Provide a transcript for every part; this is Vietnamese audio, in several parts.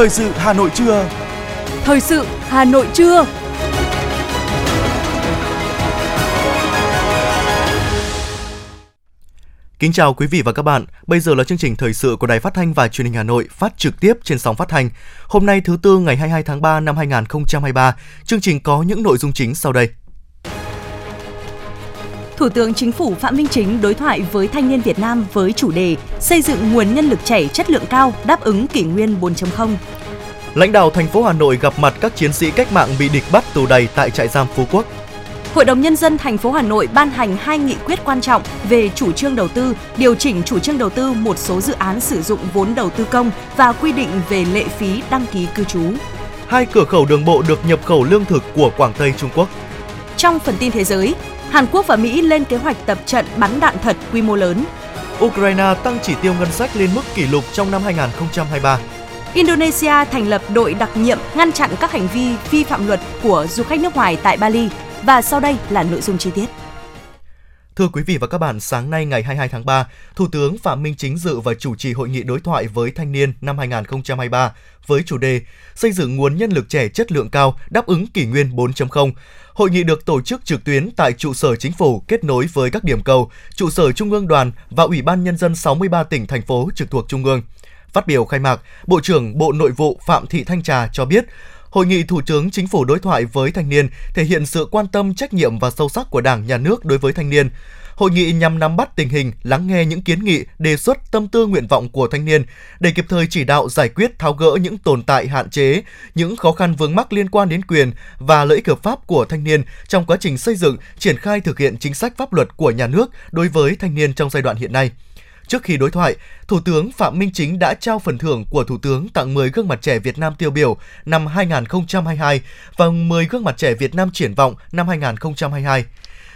Thời sự Hà Nội trưa. Thời sự Hà Nội trưa. Kính chào quý vị và các bạn. Bây giờ là chương trình thời sự của Đài Phát thanh và Truyền hình Hà Nội phát trực tiếp trên sóng phát thanh. Hôm nay thứ tư ngày 22 tháng 3 năm 2023, chương trình có những nội dung chính sau đây. Thủ tướng Chính phủ Phạm Minh Chính đối thoại với thanh niên Việt Nam với chủ đề xây dựng nguồn nhân lực trẻ chất lượng cao đáp ứng kỷ nguyên 4.0. Lãnh đạo thành phố Hà Nội gặp mặt các chiến sĩ cách mạng bị địch bắt tù đầy tại trại giam Phú Quốc. Hội đồng nhân dân thành phố Hà Nội ban hành hai nghị quyết quan trọng về chủ trương đầu tư, điều chỉnh chủ trương đầu tư một số dự án sử dụng vốn đầu tư công và quy định về lệ phí đăng ký cư trú. Hai cửa khẩu đường bộ được nhập khẩu lương thực của Quảng Tây Trung Quốc. Trong phần tin thế giới, Hàn Quốc và Mỹ lên kế hoạch tập trận bắn đạn thật quy mô lớn. Ukraine tăng chỉ tiêu ngân sách lên mức kỷ lục trong năm 2023. Indonesia thành lập đội đặc nhiệm ngăn chặn các hành vi vi phạm luật của du khách nước ngoài tại Bali. Và sau đây là nội dung chi tiết. Thưa quý vị và các bạn, sáng nay ngày 22 tháng 3, Thủ tướng Phạm Minh Chính dự và chủ trì hội nghị đối thoại với thanh niên năm 2023 với chủ đề Xây dựng nguồn nhân lực trẻ chất lượng cao đáp ứng kỷ nguyên 4.0. Hội nghị được tổ chức trực tuyến tại trụ sở chính phủ kết nối với các điểm cầu, trụ sở Trung ương đoàn và Ủy ban Nhân dân 63 tỉnh, thành phố trực thuộc Trung ương. Phát biểu khai mạc, Bộ trưởng Bộ Nội vụ Phạm Thị Thanh Trà cho biết, Hội nghị Thủ tướng Chính phủ đối thoại với thanh niên thể hiện sự quan tâm, trách nhiệm và sâu sắc của Đảng, Nhà nước đối với thanh niên. Hội nghị nhằm nắm bắt tình hình, lắng nghe những kiến nghị, đề xuất tâm tư nguyện vọng của thanh niên để kịp thời chỉ đạo giải quyết tháo gỡ những tồn tại hạn chế, những khó khăn vướng mắc liên quan đến quyền và lợi ích hợp pháp của thanh niên trong quá trình xây dựng, triển khai thực hiện chính sách pháp luật của nhà nước đối với thanh niên trong giai đoạn hiện nay. Trước khi đối thoại, Thủ tướng Phạm Minh Chính đã trao phần thưởng của Thủ tướng tặng 10 gương mặt trẻ Việt Nam tiêu biểu năm 2022 và 10 gương mặt trẻ Việt Nam triển vọng năm 2022.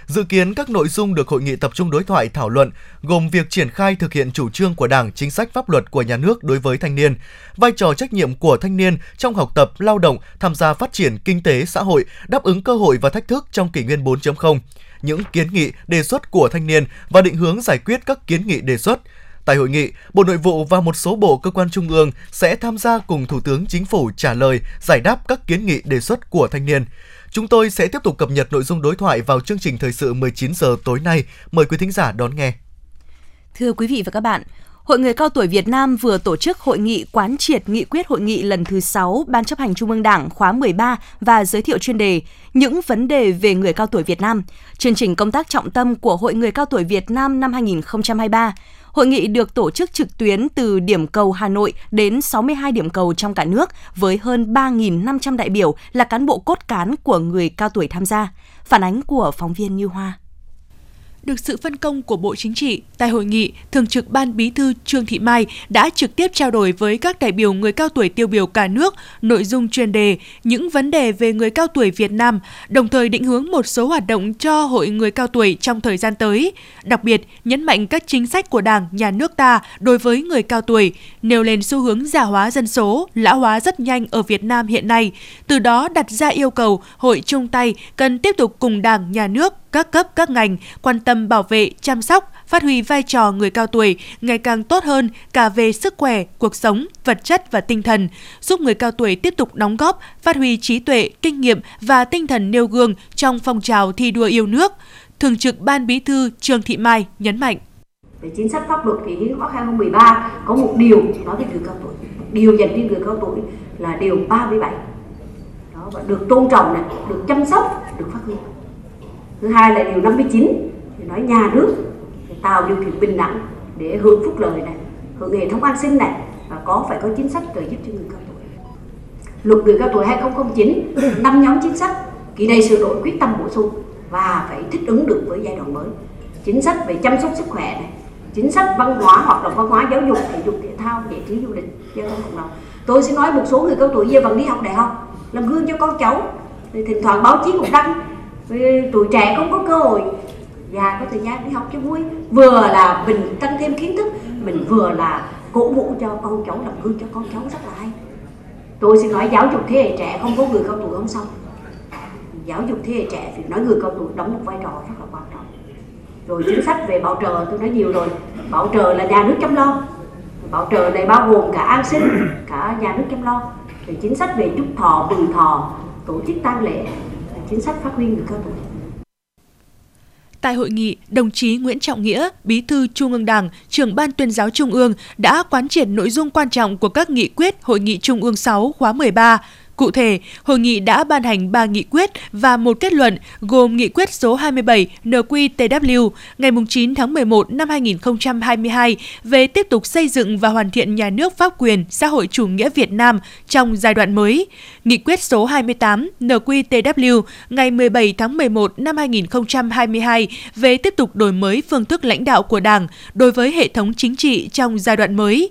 Dự kiến các nội dung được hội nghị tập trung đối thoại thảo luận gồm việc triển khai thực hiện chủ trương của Đảng, chính sách pháp luật của nhà nước đối với thanh niên, vai trò trách nhiệm của thanh niên trong học tập, lao động, tham gia phát triển kinh tế xã hội, đáp ứng cơ hội và thách thức trong kỷ nguyên 4.0, những kiến nghị, đề xuất của thanh niên và định hướng giải quyết các kiến nghị đề xuất. Tại hội nghị, Bộ Nội vụ và một số bộ cơ quan trung ương sẽ tham gia cùng Thủ tướng Chính phủ trả lời, giải đáp các kiến nghị đề xuất của thanh niên. Chúng tôi sẽ tiếp tục cập nhật nội dung đối thoại vào chương trình thời sự 19 giờ tối nay. Mời quý thính giả đón nghe. Thưa quý vị và các bạn, Hội người cao tuổi Việt Nam vừa tổ chức hội nghị quán triệt nghị quyết hội nghị lần thứ 6 Ban chấp hành Trung ương Đảng khóa 13 và giới thiệu chuyên đề Những vấn đề về người cao tuổi Việt Nam, chương trình công tác trọng tâm của Hội người cao tuổi Việt Nam năm 2023. Hội nghị được tổ chức trực tuyến từ điểm cầu Hà Nội đến 62 điểm cầu trong cả nước với hơn 3.500 đại biểu là cán bộ cốt cán của người cao tuổi tham gia. Phản ánh của phóng viên Như Hoa được sự phân công của Bộ Chính trị, tại hội nghị, Thường trực Ban Bí thư Trương Thị Mai đã trực tiếp trao đổi với các đại biểu người cao tuổi tiêu biểu cả nước nội dung chuyên đề những vấn đề về người cao tuổi Việt Nam, đồng thời định hướng một số hoạt động cho hội người cao tuổi trong thời gian tới. Đặc biệt, nhấn mạnh các chính sách của Đảng, Nhà nước ta đối với người cao tuổi, nêu lên xu hướng già hóa dân số, lão hóa rất nhanh ở Việt Nam hiện nay, từ đó đặt ra yêu cầu hội chung tay cần tiếp tục cùng Đảng, Nhà nước các cấp các ngành quan tâm bảo vệ, chăm sóc, phát huy vai trò người cao tuổi ngày càng tốt hơn cả về sức khỏe, cuộc sống, vật chất và tinh thần, giúp người cao tuổi tiếp tục đóng góp, phát huy trí tuệ, kinh nghiệm và tinh thần nêu gương trong phong trào thi đua yêu nước. Thường trực Ban Bí thư Trương Thị Mai nhấn mạnh. Về chính sách pháp luật thì hiến pháp 2013 có một điều nói về người cao tuổi. Điều dành cho người cao tuổi là điều 37. Đó, và được tôn trọng này, được chăm sóc, được phát huy thứ hai là điều 59 thì nói nhà nước phải tạo điều kiện bình đẳng để hưởng phúc lợi này, hưởng hệ thống an sinh này, và có phải có chính sách trợ giúp cho người cao tuổi. Luật người cao tuổi 2009 năm nhóm chính sách, kỳ này sửa đổi quyết tâm bổ sung và phải thích ứng được với giai đoạn mới. Chính sách về chăm sóc sức khỏe này, chính sách văn hóa, hoạt động văn hóa giáo dục, thể dục thể thao, giải trí du lịch giao thông cộng đồng tôi sẽ nói một số người cao tuổi giờ vẫn đi học đại học, làm gương cho con cháu, thì thỉnh thoảng báo chí cũng đăng tuổi trẻ không có cơ hội. Già có thời gian đi học cho vui. Vừa là mình tăng thêm kiến thức, mình vừa là cổ vũ cho con cháu, làm gương cho con cháu rất là hay. Tôi xin nói giáo dục thế hệ trẻ không có người cao tuổi không xong. Giáo dục thế hệ trẻ thì nói người cao tuổi đóng một vai trò rất là quan trọng. Rồi chính sách về bảo trợ, tôi nói nhiều rồi. Bảo trợ là nhà nước chăm lo. Bảo trợ này bao gồm cả an sinh, cả nhà nước chăm lo. Rồi chính sách về chúc thọ mừng thọ, tổ chức tang lễ chính sách phát huy người cao tuổi Tại hội nghị, đồng chí Nguyễn Trọng Nghĩa, Bí thư Trung ương Đảng, trưởng Ban tuyên giáo Trung ương đã quán triệt nội dung quan trọng của các nghị quyết Hội nghị Trung ương 6 khóa 13, Cụ thể, hội nghị đã ban hành 3 nghị quyết và một kết luận gồm nghị quyết số 27 NQTW ngày 9 tháng 11 năm 2022 về tiếp tục xây dựng và hoàn thiện nhà nước pháp quyền xã hội chủ nghĩa Việt Nam trong giai đoạn mới, nghị quyết số 28 NQTW ngày 17 tháng 11 năm 2022 về tiếp tục đổi mới phương thức lãnh đạo của Đảng đối với hệ thống chính trị trong giai đoạn mới,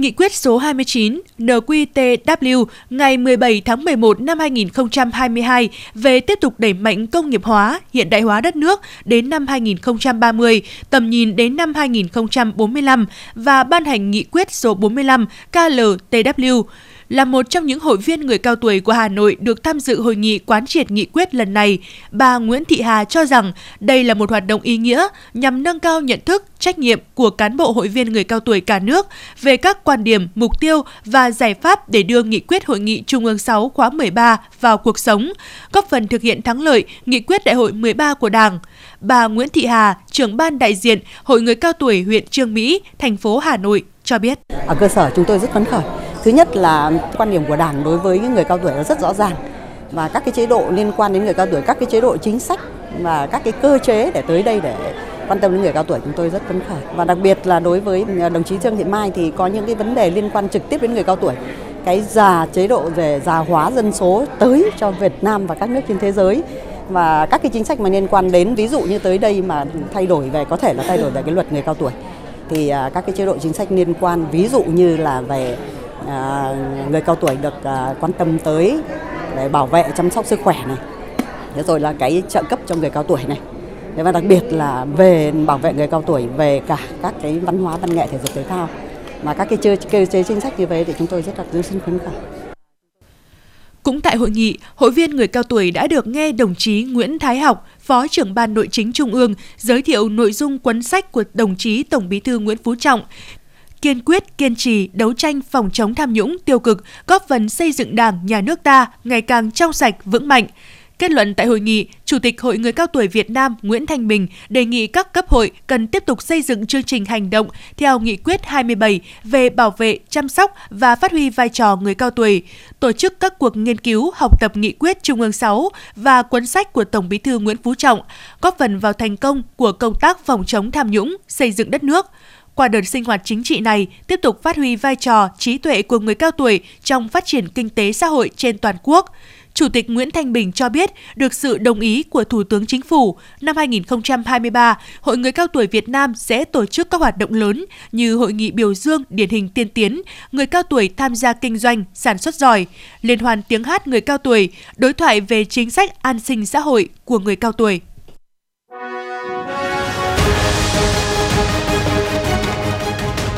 Nghị quyết số 29 NQTW ngày 17 tháng 11 năm 2022 về tiếp tục đẩy mạnh công nghiệp hóa, hiện đại hóa đất nước đến năm 2030, tầm nhìn đến năm 2045 và ban hành nghị quyết số 45 KLTW là một trong những hội viên người cao tuổi của Hà Nội được tham dự hội nghị quán triệt nghị quyết lần này, bà Nguyễn Thị Hà cho rằng đây là một hoạt động ý nghĩa nhằm nâng cao nhận thức, trách nhiệm của cán bộ hội viên người cao tuổi cả nước về các quan điểm, mục tiêu và giải pháp để đưa nghị quyết hội nghị Trung ương 6 khóa 13 vào cuộc sống, góp phần thực hiện thắng lợi nghị quyết đại hội 13 của Đảng. Bà Nguyễn Thị Hà, trưởng ban đại diện Hội người cao tuổi huyện Trương Mỹ, thành phố Hà Nội cho biết. Ở cơ sở chúng tôi rất phấn khởi Thứ nhất là quan điểm của Đảng đối với những người cao tuổi nó rất rõ ràng và các cái chế độ liên quan đến người cao tuổi, các cái chế độ chính sách và các cái cơ chế để tới đây để quan tâm đến người cao tuổi chúng tôi rất phấn khởi. Và đặc biệt là đối với à, đồng chí Trương Thị Mai thì có những cái vấn đề liên quan trực tiếp đến người cao tuổi. Cái già chế độ về già hóa dân số tới cho Việt Nam và các nước trên thế giới và các cái chính sách mà liên quan đến ví dụ như tới đây mà thay đổi về có thể là thay đổi về cái luật người cao tuổi. Thì à, các cái chế độ chính sách liên quan ví dụ như là về Ờ, người cao tuổi được à, quan tâm tới để bảo vệ chăm sóc sức khỏe này. Thế rồi là cái trợ cấp cho người cao tuổi này. Và đặc biệt là về bảo vệ người cao tuổi về cả các cái văn hóa văn nghệ thể dục thể thao. Mà các cái cơ chế chính sách như vậy thì chúng tôi rất là rất phấn khởi cũng tại hội nghị, hội viên người cao tuổi đã được nghe đồng chí Nguyễn Thái Học, Phó trưởng Ban Nội chính Trung ương, giới thiệu nội dung cuốn sách của đồng chí Tổng bí thư Nguyễn Phú Trọng, kiên quyết, kiên trì đấu tranh phòng chống tham nhũng tiêu cực, góp phần xây dựng Đảng, nhà nước ta ngày càng trong sạch, vững mạnh. Kết luận tại hội nghị, Chủ tịch Hội người cao tuổi Việt Nam Nguyễn Thanh Bình đề nghị các cấp hội cần tiếp tục xây dựng chương trình hành động theo nghị quyết 27 về bảo vệ, chăm sóc và phát huy vai trò người cao tuổi, tổ chức các cuộc nghiên cứu, học tập nghị quyết Trung ương 6 và cuốn sách của Tổng Bí thư Nguyễn Phú Trọng, góp phần vào thành công của công tác phòng chống tham nhũng, xây dựng đất nước. Qua đợt sinh hoạt chính trị này, tiếp tục phát huy vai trò, trí tuệ của người cao tuổi trong phát triển kinh tế xã hội trên toàn quốc. Chủ tịch Nguyễn Thanh Bình cho biết, được sự đồng ý của Thủ tướng Chính phủ, năm 2023, Hội người cao tuổi Việt Nam sẽ tổ chức các hoạt động lớn như hội nghị biểu dương điển hình tiên tiến, người cao tuổi tham gia kinh doanh, sản xuất giỏi, liên hoan tiếng hát người cao tuổi, đối thoại về chính sách an sinh xã hội của người cao tuổi.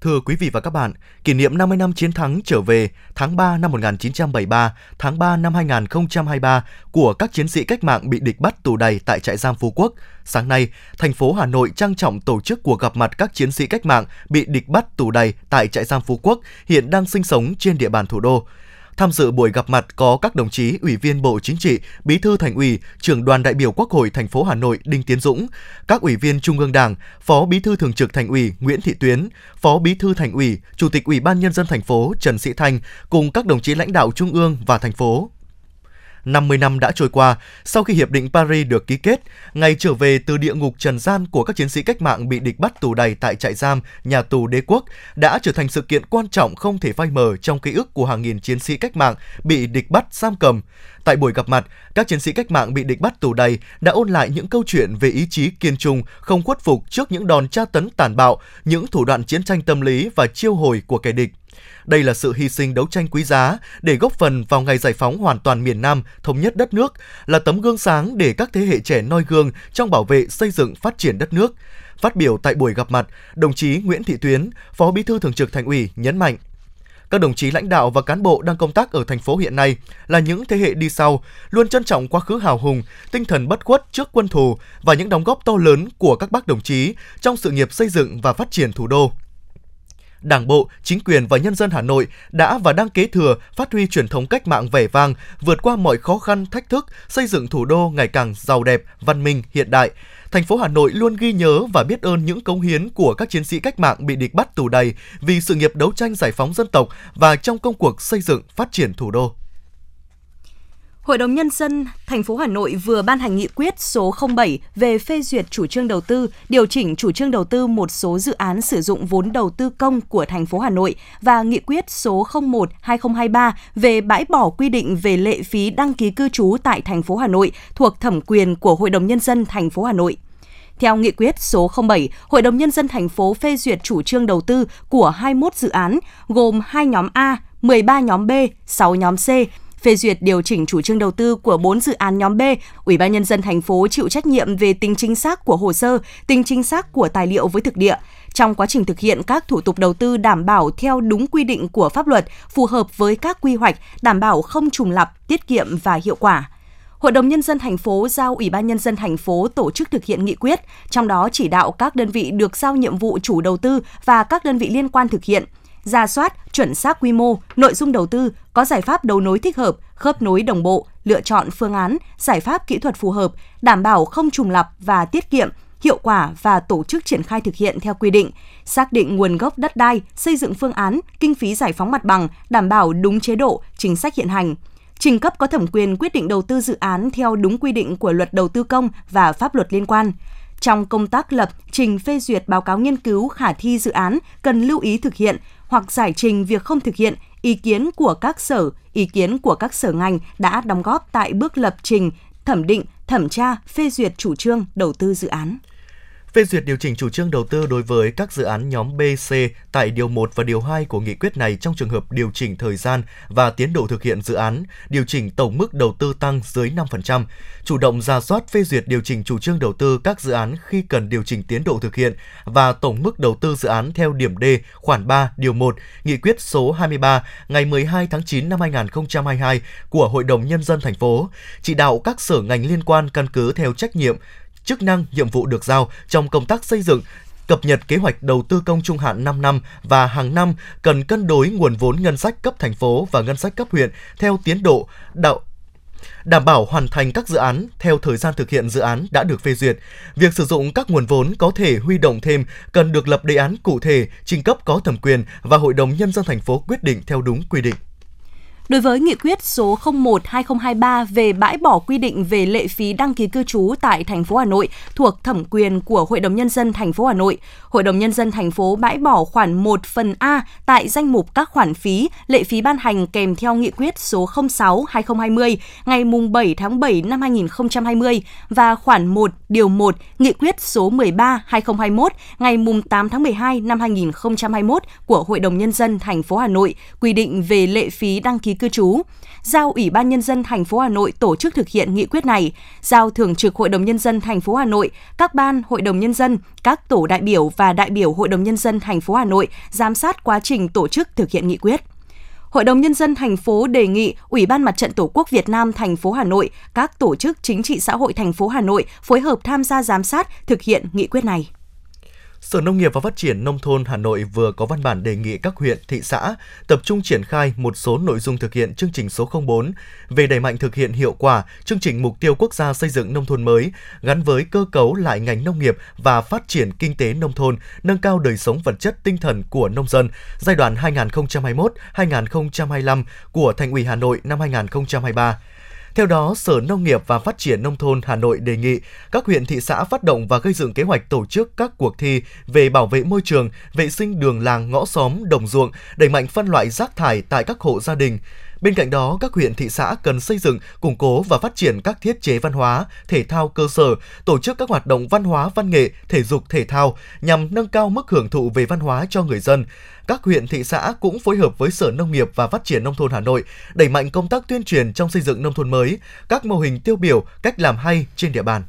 Thưa quý vị và các bạn, kỷ niệm 50 năm chiến thắng trở về tháng 3 năm 1973, tháng 3 năm 2023 của các chiến sĩ cách mạng bị địch bắt tù đầy tại trại giam Phú Quốc, sáng nay, thành phố Hà Nội trang trọng tổ chức cuộc gặp mặt các chiến sĩ cách mạng bị địch bắt tù đầy tại trại giam Phú Quốc hiện đang sinh sống trên địa bàn thủ đô. Tham dự buổi gặp mặt có các đồng chí Ủy viên Bộ Chính trị, Bí thư Thành ủy, Trưởng đoàn đại biểu Quốc hội thành phố Hà Nội Đinh Tiến Dũng, các ủy viên Trung ương Đảng, Phó Bí thư Thường trực Thành ủy Nguyễn Thị Tuyến, Phó Bí thư Thành ủy, Chủ tịch Ủy ban nhân dân thành phố Trần Sĩ Thanh cùng các đồng chí lãnh đạo trung ương và thành phố. 50 năm đã trôi qua, sau khi Hiệp định Paris được ký kết, ngày trở về từ địa ngục trần gian của các chiến sĩ cách mạng bị địch bắt tù đầy tại trại giam, nhà tù đế quốc đã trở thành sự kiện quan trọng không thể phai mờ trong ký ức của hàng nghìn chiến sĩ cách mạng bị địch bắt giam cầm. Tại buổi gặp mặt, các chiến sĩ cách mạng bị địch bắt tù đầy đã ôn lại những câu chuyện về ý chí kiên trung, không khuất phục trước những đòn tra tấn tàn bạo, những thủ đoạn chiến tranh tâm lý và chiêu hồi của kẻ địch – đây là sự hy sinh đấu tranh quý giá để góp phần vào ngày giải phóng hoàn toàn miền Nam, thống nhất đất nước, là tấm gương sáng để các thế hệ trẻ noi gương trong bảo vệ xây dựng phát triển đất nước. Phát biểu tại buổi gặp mặt, đồng chí Nguyễn Thị Tuyến, Phó Bí thư Thường trực Thành ủy nhấn mạnh các đồng chí lãnh đạo và cán bộ đang công tác ở thành phố hiện nay là những thế hệ đi sau, luôn trân trọng quá khứ hào hùng, tinh thần bất khuất trước quân thù và những đóng góp to lớn của các bác đồng chí trong sự nghiệp xây dựng và phát triển thủ đô. Đảng bộ, chính quyền và nhân dân Hà Nội đã và đang kế thừa, phát huy truyền thống cách mạng vẻ vang, vượt qua mọi khó khăn, thách thức, xây dựng thủ đô ngày càng giàu đẹp, văn minh, hiện đại. Thành phố Hà Nội luôn ghi nhớ và biết ơn những cống hiến của các chiến sĩ cách mạng bị địch bắt tù đầy vì sự nghiệp đấu tranh giải phóng dân tộc và trong công cuộc xây dựng phát triển thủ đô. Hội đồng nhân dân thành phố Hà Nội vừa ban hành nghị quyết số 07 về phê duyệt chủ trương đầu tư, điều chỉnh chủ trương đầu tư một số dự án sử dụng vốn đầu tư công của thành phố Hà Nội và nghị quyết số 01/2023 về bãi bỏ quy định về lệ phí đăng ký cư trú tại thành phố Hà Nội thuộc thẩm quyền của Hội đồng nhân dân thành phố Hà Nội. Theo nghị quyết số 07, Hội đồng nhân dân thành phố phê duyệt chủ trương đầu tư của 21 dự án gồm 2 nhóm A, 13 nhóm B, 6 nhóm C phê duyệt điều chỉnh chủ trương đầu tư của 4 dự án nhóm B, Ủy ban nhân dân thành phố chịu trách nhiệm về tính chính xác của hồ sơ, tính chính xác của tài liệu với thực địa. Trong quá trình thực hiện các thủ tục đầu tư đảm bảo theo đúng quy định của pháp luật, phù hợp với các quy hoạch, đảm bảo không trùng lặp, tiết kiệm và hiệu quả. Hội đồng nhân dân thành phố giao Ủy ban nhân dân thành phố tổ chức thực hiện nghị quyết, trong đó chỉ đạo các đơn vị được giao nhiệm vụ chủ đầu tư và các đơn vị liên quan thực hiện – ra soát, chuẩn xác quy mô, nội dung đầu tư, có giải pháp đấu nối thích hợp, khớp nối đồng bộ, lựa chọn phương án, giải pháp kỹ thuật phù hợp, đảm bảo không trùng lặp và tiết kiệm, hiệu quả và tổ chức triển khai thực hiện theo quy định, xác định nguồn gốc đất đai, xây dựng phương án, kinh phí giải phóng mặt bằng, đảm bảo đúng chế độ, chính sách hiện hành trình cấp có thẩm quyền quyết định đầu tư dự án theo đúng quy định của luật đầu tư công và pháp luật liên quan. Trong công tác lập, trình phê duyệt báo cáo nghiên cứu khả thi dự án cần lưu ý thực hiện, hoặc giải trình việc không thực hiện ý kiến của các sở, ý kiến của các sở ngành đã đóng góp tại bước lập trình, thẩm định, thẩm tra, phê duyệt chủ trương đầu tư dự án phê duyệt điều chỉnh chủ trương đầu tư đối với các dự án nhóm B, C tại điều 1 và điều 2 của nghị quyết này trong trường hợp điều chỉnh thời gian và tiến độ thực hiện dự án, điều chỉnh tổng mức đầu tư tăng dưới 5%, chủ động ra soát phê duyệt điều chỉnh chủ trương đầu tư các dự án khi cần điều chỉnh tiến độ thực hiện và tổng mức đầu tư dự án theo điểm D khoản 3 điều 1 nghị quyết số 23 ngày 12 tháng 9 năm 2022 của Hội đồng nhân dân thành phố, chỉ đạo các sở ngành liên quan căn cứ theo trách nhiệm chức năng, nhiệm vụ được giao trong công tác xây dựng, cập nhật kế hoạch đầu tư công trung hạn 5 năm và hàng năm cần cân đối nguồn vốn ngân sách cấp thành phố và ngân sách cấp huyện theo tiến độ đạo đảm bảo hoàn thành các dự án theo thời gian thực hiện dự án đã được phê duyệt. Việc sử dụng các nguồn vốn có thể huy động thêm cần được lập đề án cụ thể, trình cấp có thẩm quyền và Hội đồng nhân dân thành phố quyết định theo đúng quy định. Đối với nghị quyết số 01/2023 về bãi bỏ quy định về lệ phí đăng ký cư trú tại thành phố Hà Nội thuộc thẩm quyền của Hội đồng nhân dân thành phố Hà Nội, Hội đồng nhân dân thành phố bãi bỏ khoản 1 phần A tại danh mục các khoản phí, lệ phí ban hành kèm theo nghị quyết số 06/2020 ngày mùng 7 tháng 7 năm 2020 và khoản 1 điều 1 nghị quyết số 13/2021 ngày mùng 8 tháng 12 năm 2021 của Hội đồng nhân dân thành phố Hà Nội quy định về lệ phí đăng ký cư trú, giao Ủy ban nhân dân thành phố Hà Nội tổ chức thực hiện nghị quyết này, giao Thường trực Hội đồng nhân dân thành phố Hà Nội, các ban Hội đồng nhân dân, các tổ đại biểu và đại biểu Hội đồng nhân dân thành phố Hà Nội giám sát quá trình tổ chức thực hiện nghị quyết. Hội đồng nhân dân thành phố đề nghị Ủy ban Mặt trận Tổ quốc Việt Nam thành phố Hà Nội, các tổ chức chính trị xã hội thành phố Hà Nội phối hợp tham gia giám sát thực hiện nghị quyết này. Sở Nông nghiệp và Phát triển Nông thôn Hà Nội vừa có văn bản đề nghị các huyện, thị xã tập trung triển khai một số nội dung thực hiện chương trình số 04 về đẩy mạnh thực hiện hiệu quả chương trình mục tiêu quốc gia xây dựng nông thôn mới gắn với cơ cấu lại ngành nông nghiệp và phát triển kinh tế nông thôn, nâng cao đời sống vật chất tinh thần của nông dân. Giai đoạn 2021-2025 của Thành ủy Hà Nội năm 2023 theo đó, Sở Nông nghiệp và Phát triển Nông thôn Hà Nội đề nghị các huyện thị xã phát động và gây dựng kế hoạch tổ chức các cuộc thi về bảo vệ môi trường, vệ sinh đường làng ngõ xóm, đồng ruộng, đẩy mạnh phân loại rác thải tại các hộ gia đình, Bên cạnh đó, các huyện thị xã cần xây dựng, củng cố và phát triển các thiết chế văn hóa, thể thao cơ sở, tổ chức các hoạt động văn hóa, văn nghệ, thể dục thể thao nhằm nâng cao mức hưởng thụ về văn hóa cho người dân. Các huyện thị xã cũng phối hợp với Sở Nông nghiệp và Phát triển nông thôn Hà Nội đẩy mạnh công tác tuyên truyền trong xây dựng nông thôn mới, các mô hình tiêu biểu, cách làm hay trên địa bàn.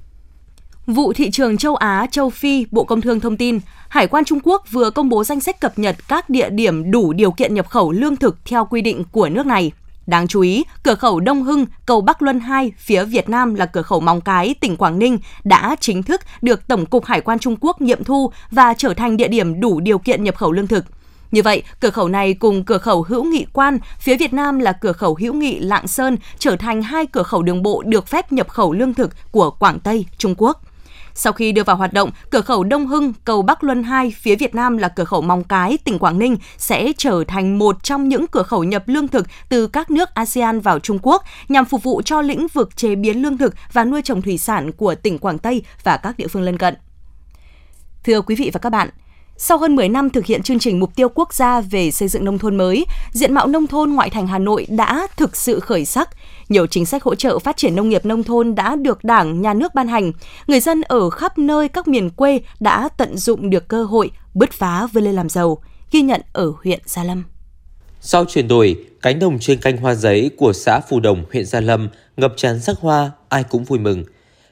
Vụ thị trường châu Á, châu Phi, Bộ Công Thương thông tin, Hải quan Trung Quốc vừa công bố danh sách cập nhật các địa điểm đủ điều kiện nhập khẩu lương thực theo quy định của nước này. Đáng chú ý, cửa khẩu Đông Hưng, cầu Bắc Luân 2 phía Việt Nam là cửa khẩu Móng Cái, tỉnh Quảng Ninh đã chính thức được Tổng cục Hải quan Trung Quốc nghiệm thu và trở thành địa điểm đủ điều kiện nhập khẩu lương thực. Như vậy, cửa khẩu này cùng cửa khẩu hữu nghị quan, phía Việt Nam là cửa khẩu hữu nghị Lạng Sơn trở thành hai cửa khẩu đường bộ được phép nhập khẩu lương thực của Quảng Tây, Trung Quốc. Sau khi đưa vào hoạt động, cửa khẩu Đông Hưng, cầu Bắc Luân 2 phía Việt Nam là cửa khẩu Móng Cái, tỉnh Quảng Ninh sẽ trở thành một trong những cửa khẩu nhập lương thực từ các nước ASEAN vào Trung Quốc nhằm phục vụ cho lĩnh vực chế biến lương thực và nuôi trồng thủy sản của tỉnh Quảng Tây và các địa phương lân cận. Thưa quý vị và các bạn, sau hơn 10 năm thực hiện chương trình mục tiêu quốc gia về xây dựng nông thôn mới, diện mạo nông thôn ngoại thành Hà Nội đã thực sự khởi sắc. Nhiều chính sách hỗ trợ phát triển nông nghiệp nông thôn đã được Đảng, Nhà nước ban hành. Người dân ở khắp nơi các miền quê đã tận dụng được cơ hội bứt phá vươn lên làm giàu, ghi nhận ở huyện Gia Lâm. Sau chuyển đổi, cánh đồng trên canh hoa giấy của xã Phù Đồng, huyện Gia Lâm ngập tràn sắc hoa, ai cũng vui mừng.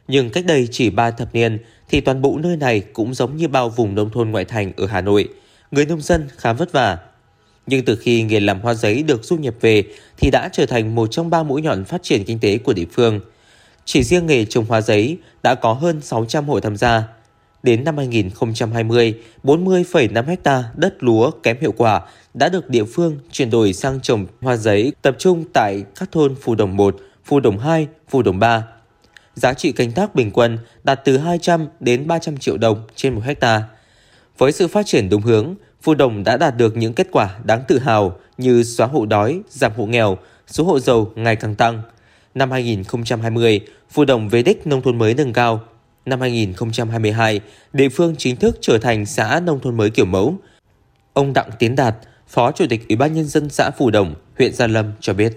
Nhưng cách đây chỉ 3 thập niên, thì toàn bộ nơi này cũng giống như bao vùng nông thôn ngoại thành ở Hà Nội. Người nông dân khá vất vả. Nhưng từ khi nghề làm hoa giấy được du nhập về thì đã trở thành một trong ba mũi nhọn phát triển kinh tế của địa phương. Chỉ riêng nghề trồng hoa giấy đã có hơn 600 hộ tham gia. Đến năm 2020, 40,5 ha đất lúa kém hiệu quả đã được địa phương chuyển đổi sang trồng hoa giấy tập trung tại các thôn Phù Đồng 1, Phù Đồng 2, Phù Đồng 3 giá trị canh tác bình quân đạt từ 200 đến 300 triệu đồng trên một hecta. Với sự phát triển đúng hướng, Phù Đồng đã đạt được những kết quả đáng tự hào như xóa hộ đói, giảm hộ nghèo, số hộ giàu ngày càng tăng. Năm 2020, Phù Đồng về đích nông thôn mới nâng cao. Năm 2022, địa phương chính thức trở thành xã nông thôn mới kiểu mẫu. Ông Đặng Tiến Đạt, Phó Chủ tịch Ủy ban Nhân dân xã Phù Đồng, huyện Gia Lâm cho biết.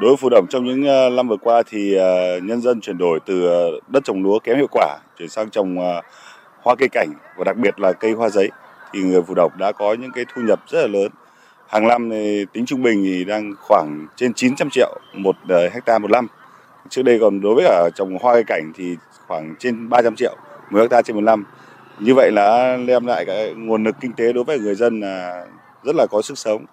Đối với Phù Đồng trong những ờ, năm vừa qua thì ờ, nhân dân chuyển đổi từ ờ, đất trồng lúa kém hiệu quả chuyển sang trồng hoa cây cảnh và đặc biệt là cây hoa giấy thì người phụ độc đã có những cái thu nhập rất là lớn. Hàng năm thì tính trung bình thì đang khoảng trên 900 triệu một ờ, hecta một năm. Trước đây còn đối với cả trồng hoa cây cảnh thì khoảng trên 300 triệu một hecta trên một năm. Như vậy là đem lại cái nguồn lực kinh tế đối với người dân là rất là có sức sống.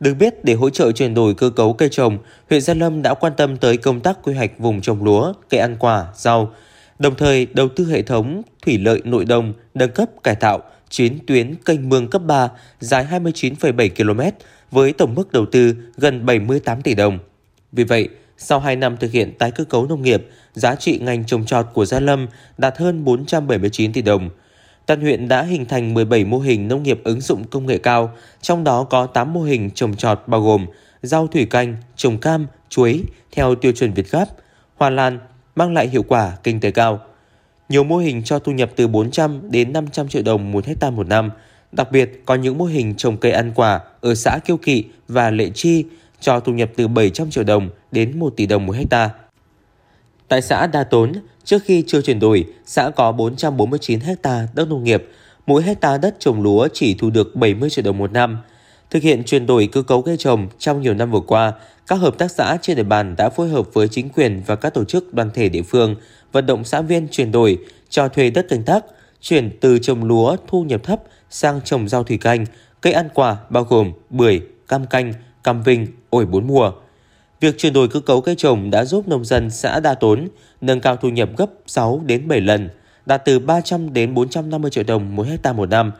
Được biết, để hỗ trợ chuyển đổi cơ cấu cây trồng, huyện Gia Lâm đã quan tâm tới công tác quy hoạch vùng trồng lúa, cây ăn quả, rau, đồng thời đầu tư hệ thống thủy lợi nội đồng, nâng cấp cải tạo 9 tuyến kênh mương cấp 3 dài 29,7 km với tổng mức đầu tư gần 78 tỷ đồng. Vì vậy, sau 2 năm thực hiện tái cơ cấu nông nghiệp, giá trị ngành trồng trọt của Gia Lâm đạt hơn 479 tỷ đồng – Toàn huyện đã hình thành 17 mô hình nông nghiệp ứng dụng công nghệ cao, trong đó có 8 mô hình trồng trọt bao gồm rau thủy canh, trồng cam, chuối theo tiêu chuẩn Việt Gáp, hoa lan mang lại hiệu quả kinh tế cao. Nhiều mô hình cho thu nhập từ 400 đến 500 triệu đồng một hecta một năm. Đặc biệt, có những mô hình trồng cây ăn quả ở xã Kiêu Kỵ và Lệ Chi cho thu nhập từ 700 triệu đồng đến 1 tỷ đồng một hecta. Tại xã Đa Tốn, Trước khi chưa chuyển đổi, xã có 449 hecta đất nông nghiệp, mỗi hecta đất trồng lúa chỉ thu được 70 triệu đồng một năm. Thực hiện chuyển đổi cơ cấu cây trồng trong nhiều năm vừa qua, các hợp tác xã trên địa bàn đã phối hợp với chính quyền và các tổ chức đoàn thể địa phương vận động xã viên chuyển đổi cho thuê đất canh tác, chuyển từ trồng lúa thu nhập thấp sang trồng rau thủy canh, cây ăn quả bao gồm bưởi, cam canh, cam vinh, ổi bốn mùa – Việc chuyển đổi cơ cấu cây trồng đã giúp nông dân xã Đa Tốn nâng cao thu nhập gấp 6 đến 7 lần, đạt từ 300 đến 450 triệu đồng mỗi hecta một năm.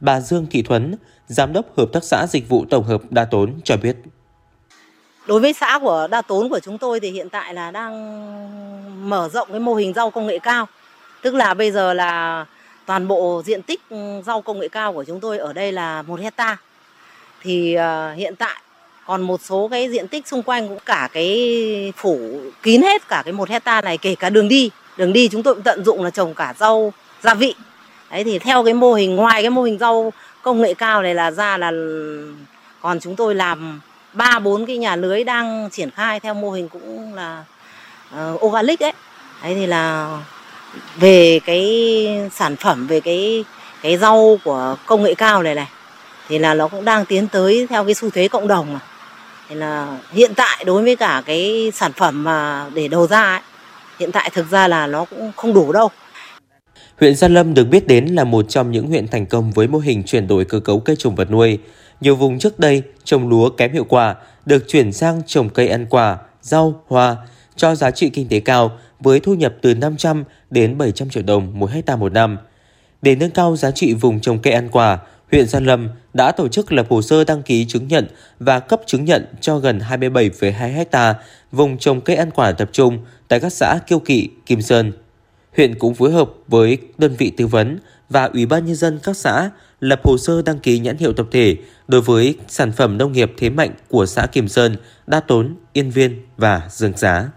Bà Dương Thị Thuấn, Giám đốc Hợp tác xã Dịch vụ Tổng hợp Đa Tốn cho biết. Đối với xã của Đa Tốn của chúng tôi thì hiện tại là đang mở rộng cái mô hình rau công nghệ cao. Tức là bây giờ là toàn bộ diện tích ừ, rau công nghệ cao của chúng tôi ở đây là một hecta. Thì ờ, hiện tại còn một số cái diện tích xung quanh cũng cả cái phủ kín hết cả cái một hecta này, kể cả đường đi đường đi chúng tôi cũng tận dụng là trồng cả rau gia vị đấy, thì theo cái mô hình, ngoài cái mô hình rau công nghệ cao này là ra là còn chúng tôi làm ba bốn cái nhà lưới đang triển khai theo mô hình cũng là uh, organic ấy. Đấy thì là về cái sản phẩm về cái cái rau của công nghệ cao này này thì là nó cũng đang tiến tới theo cái xu thế cộng đồng mà. Thì là hiện tại đối với cả cái sản phẩm mà để đầu ra ấy, hiện tại thực ra là nó cũng không đủ đâu. Huyện Gia Lâm được biết đến là một trong những huyện thành công với mô hình chuyển đổi cơ cấu cây trồng vật nuôi. Nhiều vùng trước đây trồng lúa kém hiệu quả được chuyển sang trồng cây ăn quả, rau, hoa cho giá trị kinh tế cao với thu nhập từ 500 đến 700 triệu đồng mỗi hecta một năm. Để nâng cao giá trị vùng trồng cây ăn quả, huyện Gia Lâm đã tổ chức lập hồ sơ đăng ký chứng nhận và cấp chứng nhận cho gần 27,2 hecta vùng trồng cây ăn quả tập trung tại các xã Kiêu Kỵ, Kim Sơn. Huyện cũng phối hợp với đơn vị tư vấn và Ủy ban Nhân dân các xã lập hồ sơ đăng ký nhãn hiệu tập thể đối với sản phẩm nông nghiệp thế mạnh của xã Kim Sơn, Đa Tốn, Yên Viên và Dương Giá.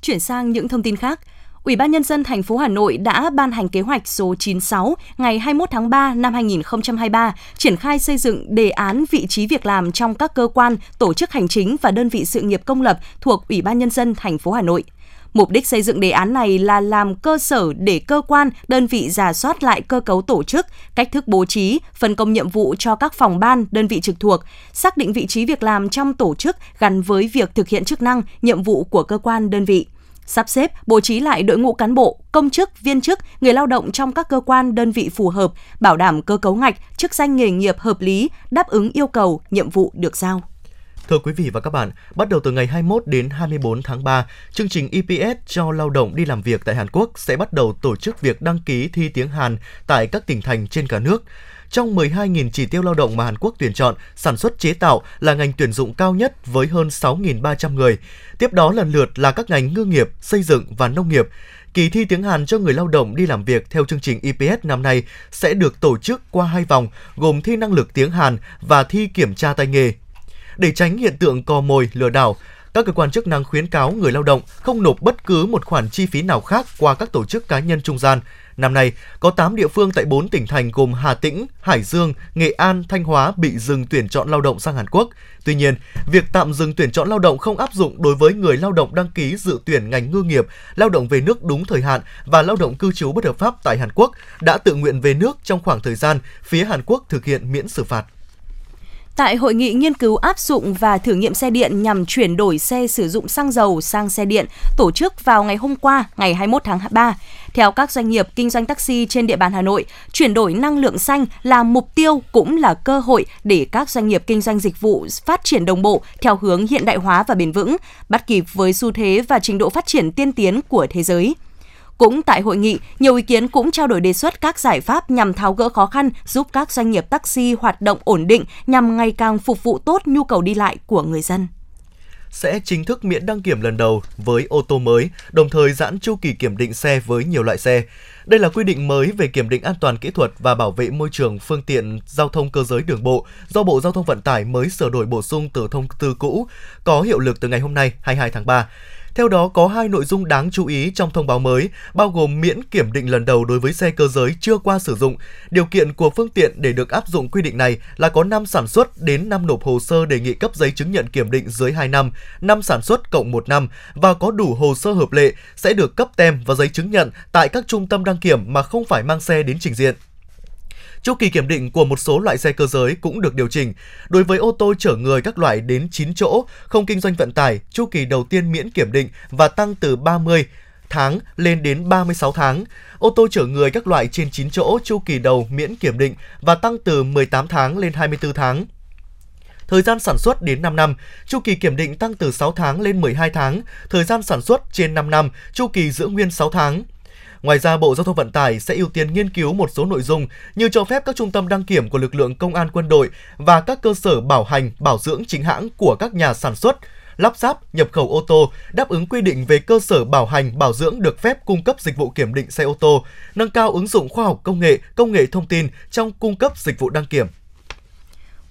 Chuyển sang những thông tin khác, Ủy ban nhân dân thành phố Hà Nội đã ban hành kế hoạch số 96 ngày 21 tháng 3 năm 2023 triển khai xây dựng đề án vị trí việc làm trong các cơ quan, tổ chức hành chính và đơn vị sự nghiệp công lập thuộc Ủy ban nhân dân thành phố Hà Nội. Mục đích xây dựng đề án này là làm cơ sở để cơ quan, đơn vị giả soát lại cơ cấu tổ chức, cách thức bố trí, phân công nhiệm vụ cho các phòng ban, đơn vị trực thuộc, xác định vị trí việc làm trong tổ chức gắn với việc thực hiện chức năng, nhiệm vụ của cơ quan, đơn vị sắp xếp, bố trí lại đội ngũ cán bộ, công chức, viên chức, người lao động trong các cơ quan, đơn vị phù hợp, bảo đảm cơ cấu ngạch, chức danh nghề nghiệp hợp lý, đáp ứng yêu cầu, nhiệm vụ được giao. Thưa quý vị và các bạn, bắt đầu từ ngày 21 đến 24 tháng 3, chương trình EPS cho lao động đi làm việc tại Hàn Quốc sẽ bắt đầu tổ chức việc đăng ký thi tiếng Hàn tại các tỉnh thành trên cả nước. Trong 12.000 chỉ tiêu lao động mà Hàn Quốc tuyển chọn, sản xuất chế tạo là ngành tuyển dụng cao nhất với hơn 6.300 người. Tiếp đó lần lượt là các ngành ngư nghiệp, xây dựng và nông nghiệp. Kỳ thi tiếng Hàn cho người lao động đi làm việc theo chương trình EPS năm nay sẽ được tổ chức qua hai vòng, gồm thi năng lực tiếng Hàn và thi kiểm tra tay nghề. Để tránh hiện tượng cò mồi, lừa đảo, các cơ quan chức năng khuyến cáo người lao động không nộp bất cứ một khoản chi phí nào khác qua các tổ chức cá nhân trung gian. Năm nay, có 8 địa phương tại 4 tỉnh thành gồm Hà Tĩnh, Hải Dương, Nghệ An, Thanh Hóa bị dừng tuyển chọn lao động sang Hàn Quốc. Tuy nhiên, việc tạm dừng tuyển chọn lao động không áp dụng đối với người lao động đăng ký dự tuyển ngành ngư nghiệp, lao động về nước đúng thời hạn và lao động cư trú bất hợp pháp tại Hàn Quốc đã tự nguyện về nước trong khoảng thời gian phía Hàn Quốc thực hiện miễn xử phạt. Tại hội nghị nghiên cứu áp dụng và thử nghiệm xe điện nhằm chuyển đổi xe sử dụng xăng dầu sang xe điện tổ chức vào ngày hôm qua, ngày 21 tháng 3. Theo các doanh nghiệp kinh doanh taxi trên địa bàn Hà Nội, chuyển đổi năng lượng xanh là mục tiêu cũng là cơ hội để các doanh nghiệp kinh doanh dịch vụ phát triển đồng bộ theo hướng hiện đại hóa và bền vững, bắt kịp với xu thế và trình độ phát triển tiên tiến của thế giới. Cũng tại hội nghị, nhiều ý kiến cũng trao đổi đề xuất các giải pháp nhằm tháo gỡ khó khăn, giúp các doanh nghiệp taxi hoạt động ổn định nhằm ngày càng phục vụ tốt nhu cầu đi lại của người dân sẽ chính thức miễn đăng kiểm lần đầu với ô tô mới, đồng thời giãn chu kỳ kiểm định xe với nhiều loại xe. Đây là quy định mới về kiểm định an toàn kỹ thuật và bảo vệ môi trường phương tiện giao thông cơ giới đường bộ do Bộ Giao thông Vận tải mới sửa đổi bổ sung từ thông tư cũ, có hiệu lực từ ngày hôm nay 22 tháng 3. Theo đó có hai nội dung đáng chú ý trong thông báo mới, bao gồm miễn kiểm định lần đầu đối với xe cơ giới chưa qua sử dụng. Điều kiện của phương tiện để được áp dụng quy định này là có năm sản xuất đến năm nộp hồ sơ đề nghị cấp giấy chứng nhận kiểm định dưới 2 năm, năm sản xuất cộng 1 năm và có đủ hồ sơ hợp lệ sẽ được cấp tem và giấy chứng nhận tại các trung tâm đăng kiểm mà không phải mang xe đến trình diện. Chu kỳ kiểm định của một số loại xe cơ giới cũng được điều chỉnh. Đối với ô tô chở người các loại đến 9 chỗ, không kinh doanh vận tải, chu kỳ đầu tiên miễn kiểm định và tăng từ 30 tháng lên đến 36 tháng. Ô tô chở người các loại trên 9 chỗ chu kỳ đầu miễn kiểm định và tăng từ 18 tháng lên 24 tháng. Thời gian sản xuất đến 5 năm, chu kỳ kiểm định tăng từ 6 tháng lên 12 tháng, thời gian sản xuất trên 5 năm, chu kỳ giữ nguyên 6 tháng. Ngoài ra, Bộ Giao thông Vận tải sẽ ưu tiên nghiên cứu một số nội dung như cho phép các trung tâm đăng kiểm của lực lượng công an quân đội và các cơ sở bảo hành, bảo dưỡng chính hãng của các nhà sản xuất, lắp ráp, nhập khẩu ô tô đáp ứng quy định về cơ sở bảo hành, bảo dưỡng được phép cung cấp dịch vụ kiểm định xe ô tô, nâng cao ứng dụng khoa học công nghệ, công nghệ thông tin trong cung cấp dịch vụ đăng kiểm.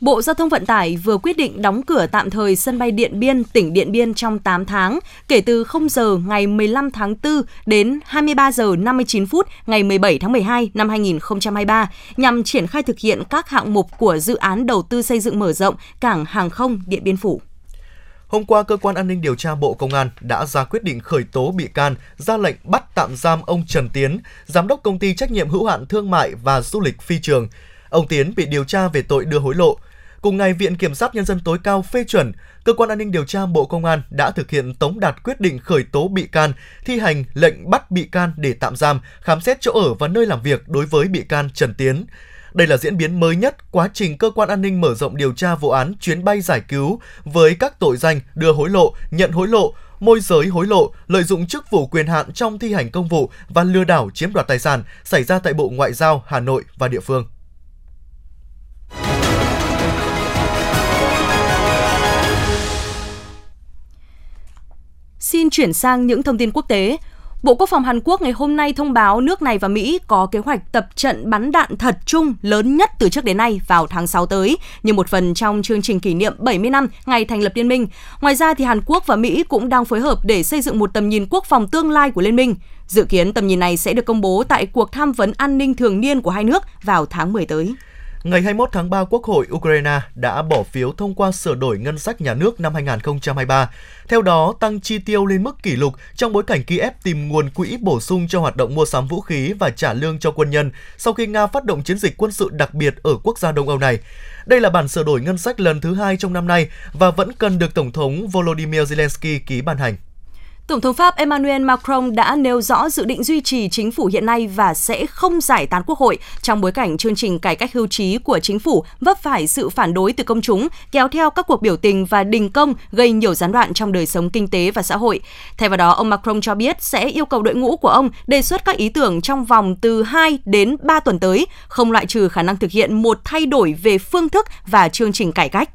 Bộ Giao thông Vận tải vừa quyết định đóng cửa tạm thời sân bay Điện Biên, tỉnh Điện Biên trong 8 tháng, kể từ 0 giờ ngày 15 tháng 4 đến 23 giờ 59 phút ngày 17 tháng 12 năm 2023 nhằm triển khai thực hiện các hạng mục của dự án đầu tư xây dựng mở rộng cảng hàng không Điện Biên Phủ. Hôm qua, Cơ quan An ninh Điều tra Bộ Công an đã ra quyết định khởi tố bị can, ra lệnh bắt tạm giam ông Trần Tiến, Giám đốc Công ty Trách nhiệm hữu hạn Thương mại và Du lịch Phi Trường. Ông Tiến bị điều tra về tội đưa hối lộ. Cùng ngày, Viện Kiểm sát Nhân dân tối cao phê chuẩn, Cơ quan An ninh Điều tra Bộ Công an đã thực hiện tống đạt quyết định khởi tố bị can, thi hành lệnh bắt bị can để tạm giam, khám xét chỗ ở và nơi làm việc đối với bị can Trần Tiến. Đây là diễn biến mới nhất quá trình cơ quan an ninh mở rộng điều tra vụ án chuyến bay giải cứu với các tội danh đưa hối lộ, nhận hối lộ, môi giới hối lộ, lợi dụng chức vụ quyền hạn trong thi hành công vụ và lừa đảo chiếm đoạt tài sản xảy ra tại Bộ Ngoại giao Hà Nội và địa phương. Xin chuyển sang những thông tin quốc tế. Bộ Quốc phòng Hàn Quốc ngày hôm nay thông báo nước này và Mỹ có kế hoạch tập trận bắn đạn thật chung lớn nhất từ trước đến nay vào tháng 6 tới, như một phần trong chương trình kỷ niệm 70 năm ngày thành lập liên minh. Ngoài ra thì Hàn Quốc và Mỹ cũng đang phối hợp để xây dựng một tầm nhìn quốc phòng tương lai của liên minh. Dự kiến tầm nhìn này sẽ được công bố tại cuộc tham vấn an ninh thường niên của hai nước vào tháng 10 tới. Ngày 21 tháng 3, Quốc hội Ukraine đã bỏ phiếu thông qua sửa đổi ngân sách nhà nước năm 2023. Theo đó, tăng chi tiêu lên mức kỷ lục trong bối cảnh Kiev tìm nguồn quỹ bổ sung cho hoạt động mua sắm vũ khí và trả lương cho quân nhân sau khi Nga phát động chiến dịch quân sự đặc biệt ở quốc gia Đông Âu này. Đây là bản sửa đổi ngân sách lần thứ hai trong năm nay và vẫn cần được Tổng thống Volodymyr Zelensky ký ban hành. Tổng thống Pháp Emmanuel Macron đã nêu rõ dự định duy trì chính phủ hiện nay và sẽ không giải tán quốc hội trong bối cảnh chương trình cải cách hưu trí của chính phủ vấp phải sự phản đối từ công chúng, kéo theo các cuộc biểu tình và đình công gây nhiều gián đoạn trong đời sống kinh tế và xã hội. Thay vào đó, ông Macron cho biết sẽ yêu cầu đội ngũ của ông đề xuất các ý tưởng trong vòng từ 2 đến 3 tuần tới, không loại trừ khả năng thực hiện một thay đổi về phương thức và chương trình cải cách.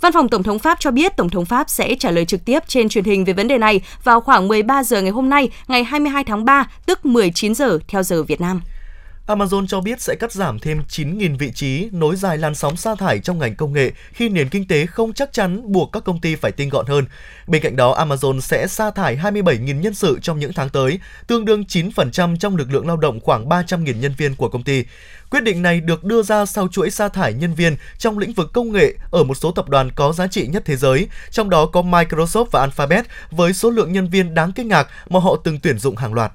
Văn phòng Tổng thống Pháp cho biết Tổng thống Pháp sẽ trả lời trực tiếp trên truyền hình về vấn đề này vào khoảng 13 giờ ngày hôm nay, ngày 22 tháng 3, tức 19 giờ theo giờ Việt Nam. Amazon cho biết sẽ cắt giảm thêm 9.000 vị trí nối dài làn sóng sa thải trong ngành công nghệ khi nền kinh tế không chắc chắn buộc các công ty phải tinh gọn hơn. Bên cạnh đó, Amazon sẽ sa thải 27.000 nhân sự trong những tháng tới, tương đương 9% trong lực lượng lao động khoảng 300.000 nhân viên của công ty. Quyết định này được đưa ra sau chuỗi sa thải nhân viên trong lĩnh vực công nghệ ở một số tập đoàn có giá trị nhất thế giới, trong đó có Microsoft và Alphabet với số lượng nhân viên đáng kinh ngạc mà họ từng tuyển dụng hàng loạt.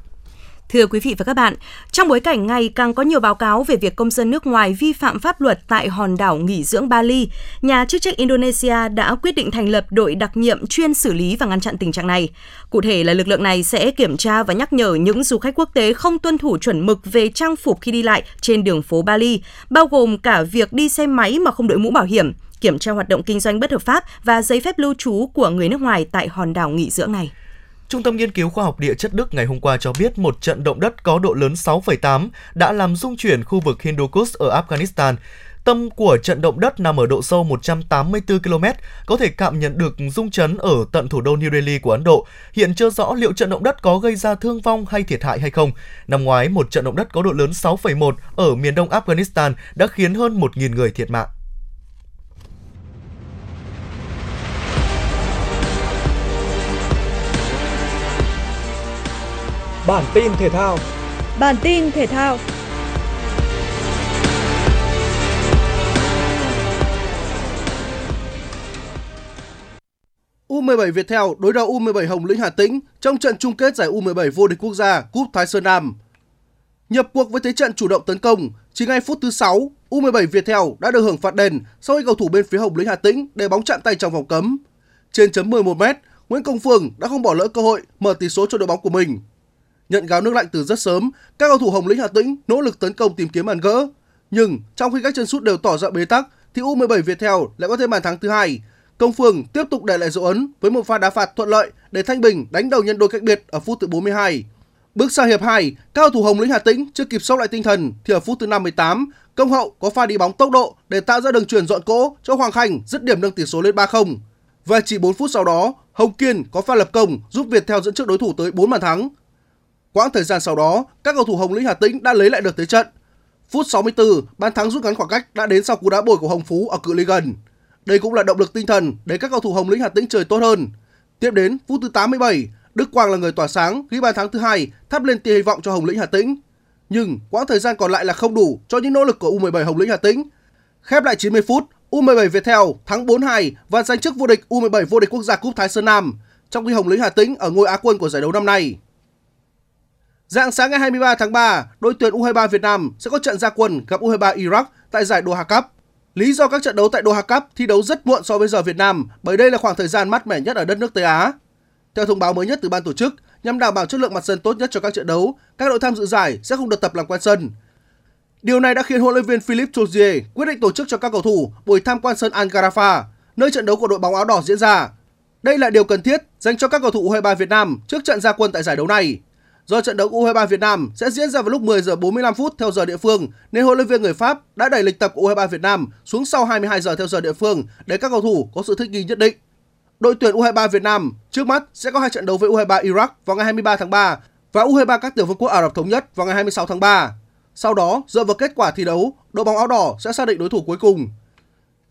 Thưa quý vị và các bạn, trong bối cảnh ngày càng có nhiều báo cáo về việc công dân nước ngoài vi phạm pháp luật tại hòn đảo nghỉ dưỡng Bali, nhà chức trách Indonesia đã quyết định thành lập đội đặc nhiệm chuyên xử lý và ngăn chặn tình trạng này. Cụ thể là lực lượng này sẽ kiểm tra và nhắc nhở những du khách quốc tế không tuân thủ chuẩn mực về trang phục khi đi lại trên đường phố Bali, bao gồm cả việc đi xe máy mà không đội mũ bảo hiểm, kiểm tra hoạt động kinh doanh bất hợp pháp và giấy phép lưu trú của người nước ngoài tại hòn đảo nghỉ dưỡng này. Trung tâm Nghiên cứu Khoa học Địa chất Đức ngày hôm qua cho biết một trận động đất có độ lớn 6,8 đã làm rung chuyển khu vực Hindu Kush ở Afghanistan. Tâm của trận động đất nằm ở độ sâu 184 km, có thể cảm nhận được rung chấn ở tận thủ đô New Delhi của Ấn Độ. Hiện chưa rõ liệu trận động đất có gây ra thương vong hay thiệt hại hay không. Năm ngoái, một trận động đất có độ lớn 6,1 ở miền đông Afghanistan đã khiến hơn 1.000 người thiệt mạng. Bản tin thể thao. Bản tin thể thao. U17 Viettel đối đầu U17 Hồng Lĩnh Hà Tĩnh trong trận chung kết giải U17 vô địch quốc gia Cúp Thái Sơn Nam. Nhập cuộc với thế trận chủ động tấn công, chỉ ngay phút thứ 6, U17 Viettel đã được hưởng phạt đền sau khi cầu thủ bên phía Hồng Lĩnh Hà Tĩnh để bóng chạm tay trong vòng cấm. Trên chấm 11 m, Nguyễn Công Phương đã không bỏ lỡ cơ hội mở tỷ số cho đội bóng của mình. Nhận gáo nước lạnh từ rất sớm, các cầu thủ Hồng Lĩnh Hà Tĩnh nỗ lực tấn công tìm kiếm bàn gỡ. Nhưng trong khi các chân sút đều tỏ ra bế tắc, thì U17 Viettel lại có thêm bàn thắng thứ hai. Công Phương tiếp tục để lại dấu ấn với một pha đá phạt thuận lợi để Thanh Bình đánh đầu nhân đôi cách biệt ở phút thứ 42. Bước sang hiệp 2, các cầu thủ Hồng Lĩnh Hà Tĩnh chưa kịp sốc lại tinh thần thì ở phút thứ 58, Công Hậu có pha đi bóng tốc độ để tạo ra đường truyền dọn cỗ cho Hoàng Khanh dứt điểm nâng tỷ số lên 3-0. Và chỉ 4 phút sau đó, Hồng Kiên có pha lập công giúp Việt Theo dẫn trước đối thủ tới 4 bàn thắng. Quãng thời gian sau đó, các cầu thủ Hồng Lĩnh Hà Tĩnh đã lấy lại được thế trận. Phút 64, bàn thắng rút ngắn khoảng cách đã đến sau cú đá bồi của Hồng Phú ở cự ly gần. Đây cũng là động lực tinh thần để các cầu thủ Hồng Lĩnh Hà Tĩnh chơi tốt hơn. Tiếp đến phút thứ 87, Đức Quang là người tỏa sáng ghi bàn thắng thứ hai, thắp lên tia hy vọng cho Hồng Lĩnh Hà Tĩnh. Nhưng quãng thời gian còn lại là không đủ cho những nỗ lực của U17 Hồng Lĩnh Hà Tĩnh. Khép lại 90 phút, U17 Viettel thắng 4-2 và giành chức vô địch U17 vô địch quốc gia cúp Thái Sơn Nam, trong khi Hồng Lĩnh Hà Tĩnh ở ngôi Á quân của giải đấu năm nay. Dạng sáng ngày 23 tháng 3, đội tuyển U23 Việt Nam sẽ có trận gia quân gặp U23 Iraq tại giải Doha Cup. Lý do các trận đấu tại Doha Cup thi đấu rất muộn so với giờ Việt Nam bởi đây là khoảng thời gian mát mẻ nhất ở đất nước Tây Á. Theo thông báo mới nhất từ ban tổ chức, nhằm đảm bảo chất lượng mặt sân tốt nhất cho các trận đấu, các đội tham dự giải sẽ không được tập làm quen sân. Điều này đã khiến huấn luyện viên Philippe Tozier quyết định tổ chức cho các cầu thủ buổi tham quan sân Al nơi trận đấu của đội bóng áo đỏ diễn ra. Đây là điều cần thiết dành cho các cầu thủ U23 Việt Nam trước trận gia quân tại giải đấu này. Do trận đấu U23 Việt Nam sẽ diễn ra vào lúc 10 giờ 45 phút theo giờ địa phương, nên huấn luyện viên người Pháp đã đẩy lịch tập của U23 Việt Nam xuống sau 22 giờ theo giờ địa phương để các cầu thủ có sự thích nghi nhất định. Đội tuyển U23 Việt Nam trước mắt sẽ có hai trận đấu với U23 Iraq vào ngày 23 tháng 3 và U23 các tiểu vương quốc Ả Rập thống nhất vào ngày 26 tháng 3. Sau đó, dựa vào kết quả thi đấu, đội bóng áo đỏ sẽ xác định đối thủ cuối cùng.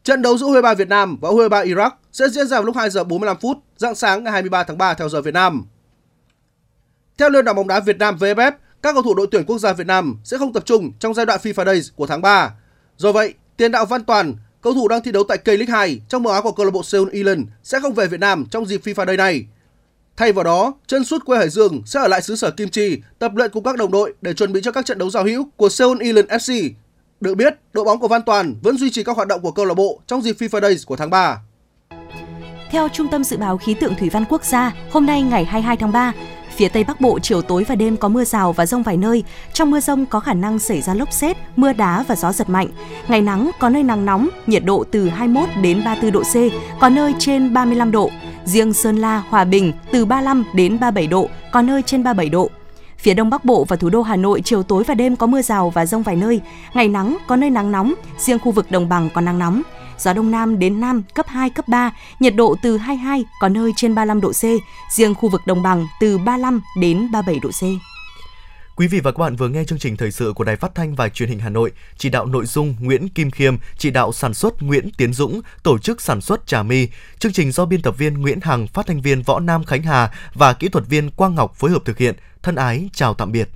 Trận đấu giữa U23 Việt Nam và U23 Iraq sẽ diễn ra vào lúc 2 giờ 45 phút dạng sáng ngày 23 tháng 3 theo giờ Việt Nam. Theo Liên đoàn bóng đá Việt Nam VFF, các cầu thủ đội tuyển quốc gia Việt Nam sẽ không tập trung trong giai đoạn FIFA Days của tháng 3. Do vậy, tiền đạo Văn Toàn, cầu thủ đang thi đấu tại K-League 2 trong màu áo của câu lạc bộ Seoul Eland sẽ không về Việt Nam trong dịp FIFA Day này. Thay vào đó, chân sút quê Hải Dương sẽ ở lại xứ sở Kim Chi tập luyện cùng các đồng đội để chuẩn bị cho các trận đấu giao hữu của Seoul Eland FC. Được biết, đội bóng của Văn Toàn vẫn duy trì các hoạt động của câu lạc bộ trong dịp FIFA Days của tháng 3. Theo Trung tâm Dự báo Khí tượng Thủy văn Quốc gia, hôm nay ngày 22 tháng 3, Phía Tây Bắc Bộ chiều tối và đêm có mưa rào và rông vài nơi. Trong mưa rông có khả năng xảy ra lốc xét, mưa đá và gió giật mạnh. Ngày nắng có nơi nắng nóng, nhiệt độ từ 21 đến 34 độ C, có nơi trên 35 độ. Riêng Sơn La, Hòa Bình từ 35 đến 37 độ, có nơi trên 37 độ. Phía Đông Bắc Bộ và thủ đô Hà Nội chiều tối và đêm có mưa rào và rông vài nơi. Ngày nắng có nơi nắng nóng, riêng khu vực đồng bằng có nắng nóng gió đông nam đến nam cấp 2, cấp 3, nhiệt độ từ 22, có nơi trên 35 độ C, riêng khu vực đồng bằng từ 35 đến 37 độ C. Quý vị và các bạn vừa nghe chương trình thời sự của Đài Phát thanh và Truyền hình Hà Nội, chỉ đạo nội dung Nguyễn Kim Khiêm, chỉ đạo sản xuất Nguyễn Tiến Dũng, tổ chức sản xuất Trà My. Chương trình do biên tập viên Nguyễn Hằng, phát thanh viên Võ Nam Khánh Hà và kỹ thuật viên Quang Ngọc phối hợp thực hiện. Thân ái chào tạm biệt.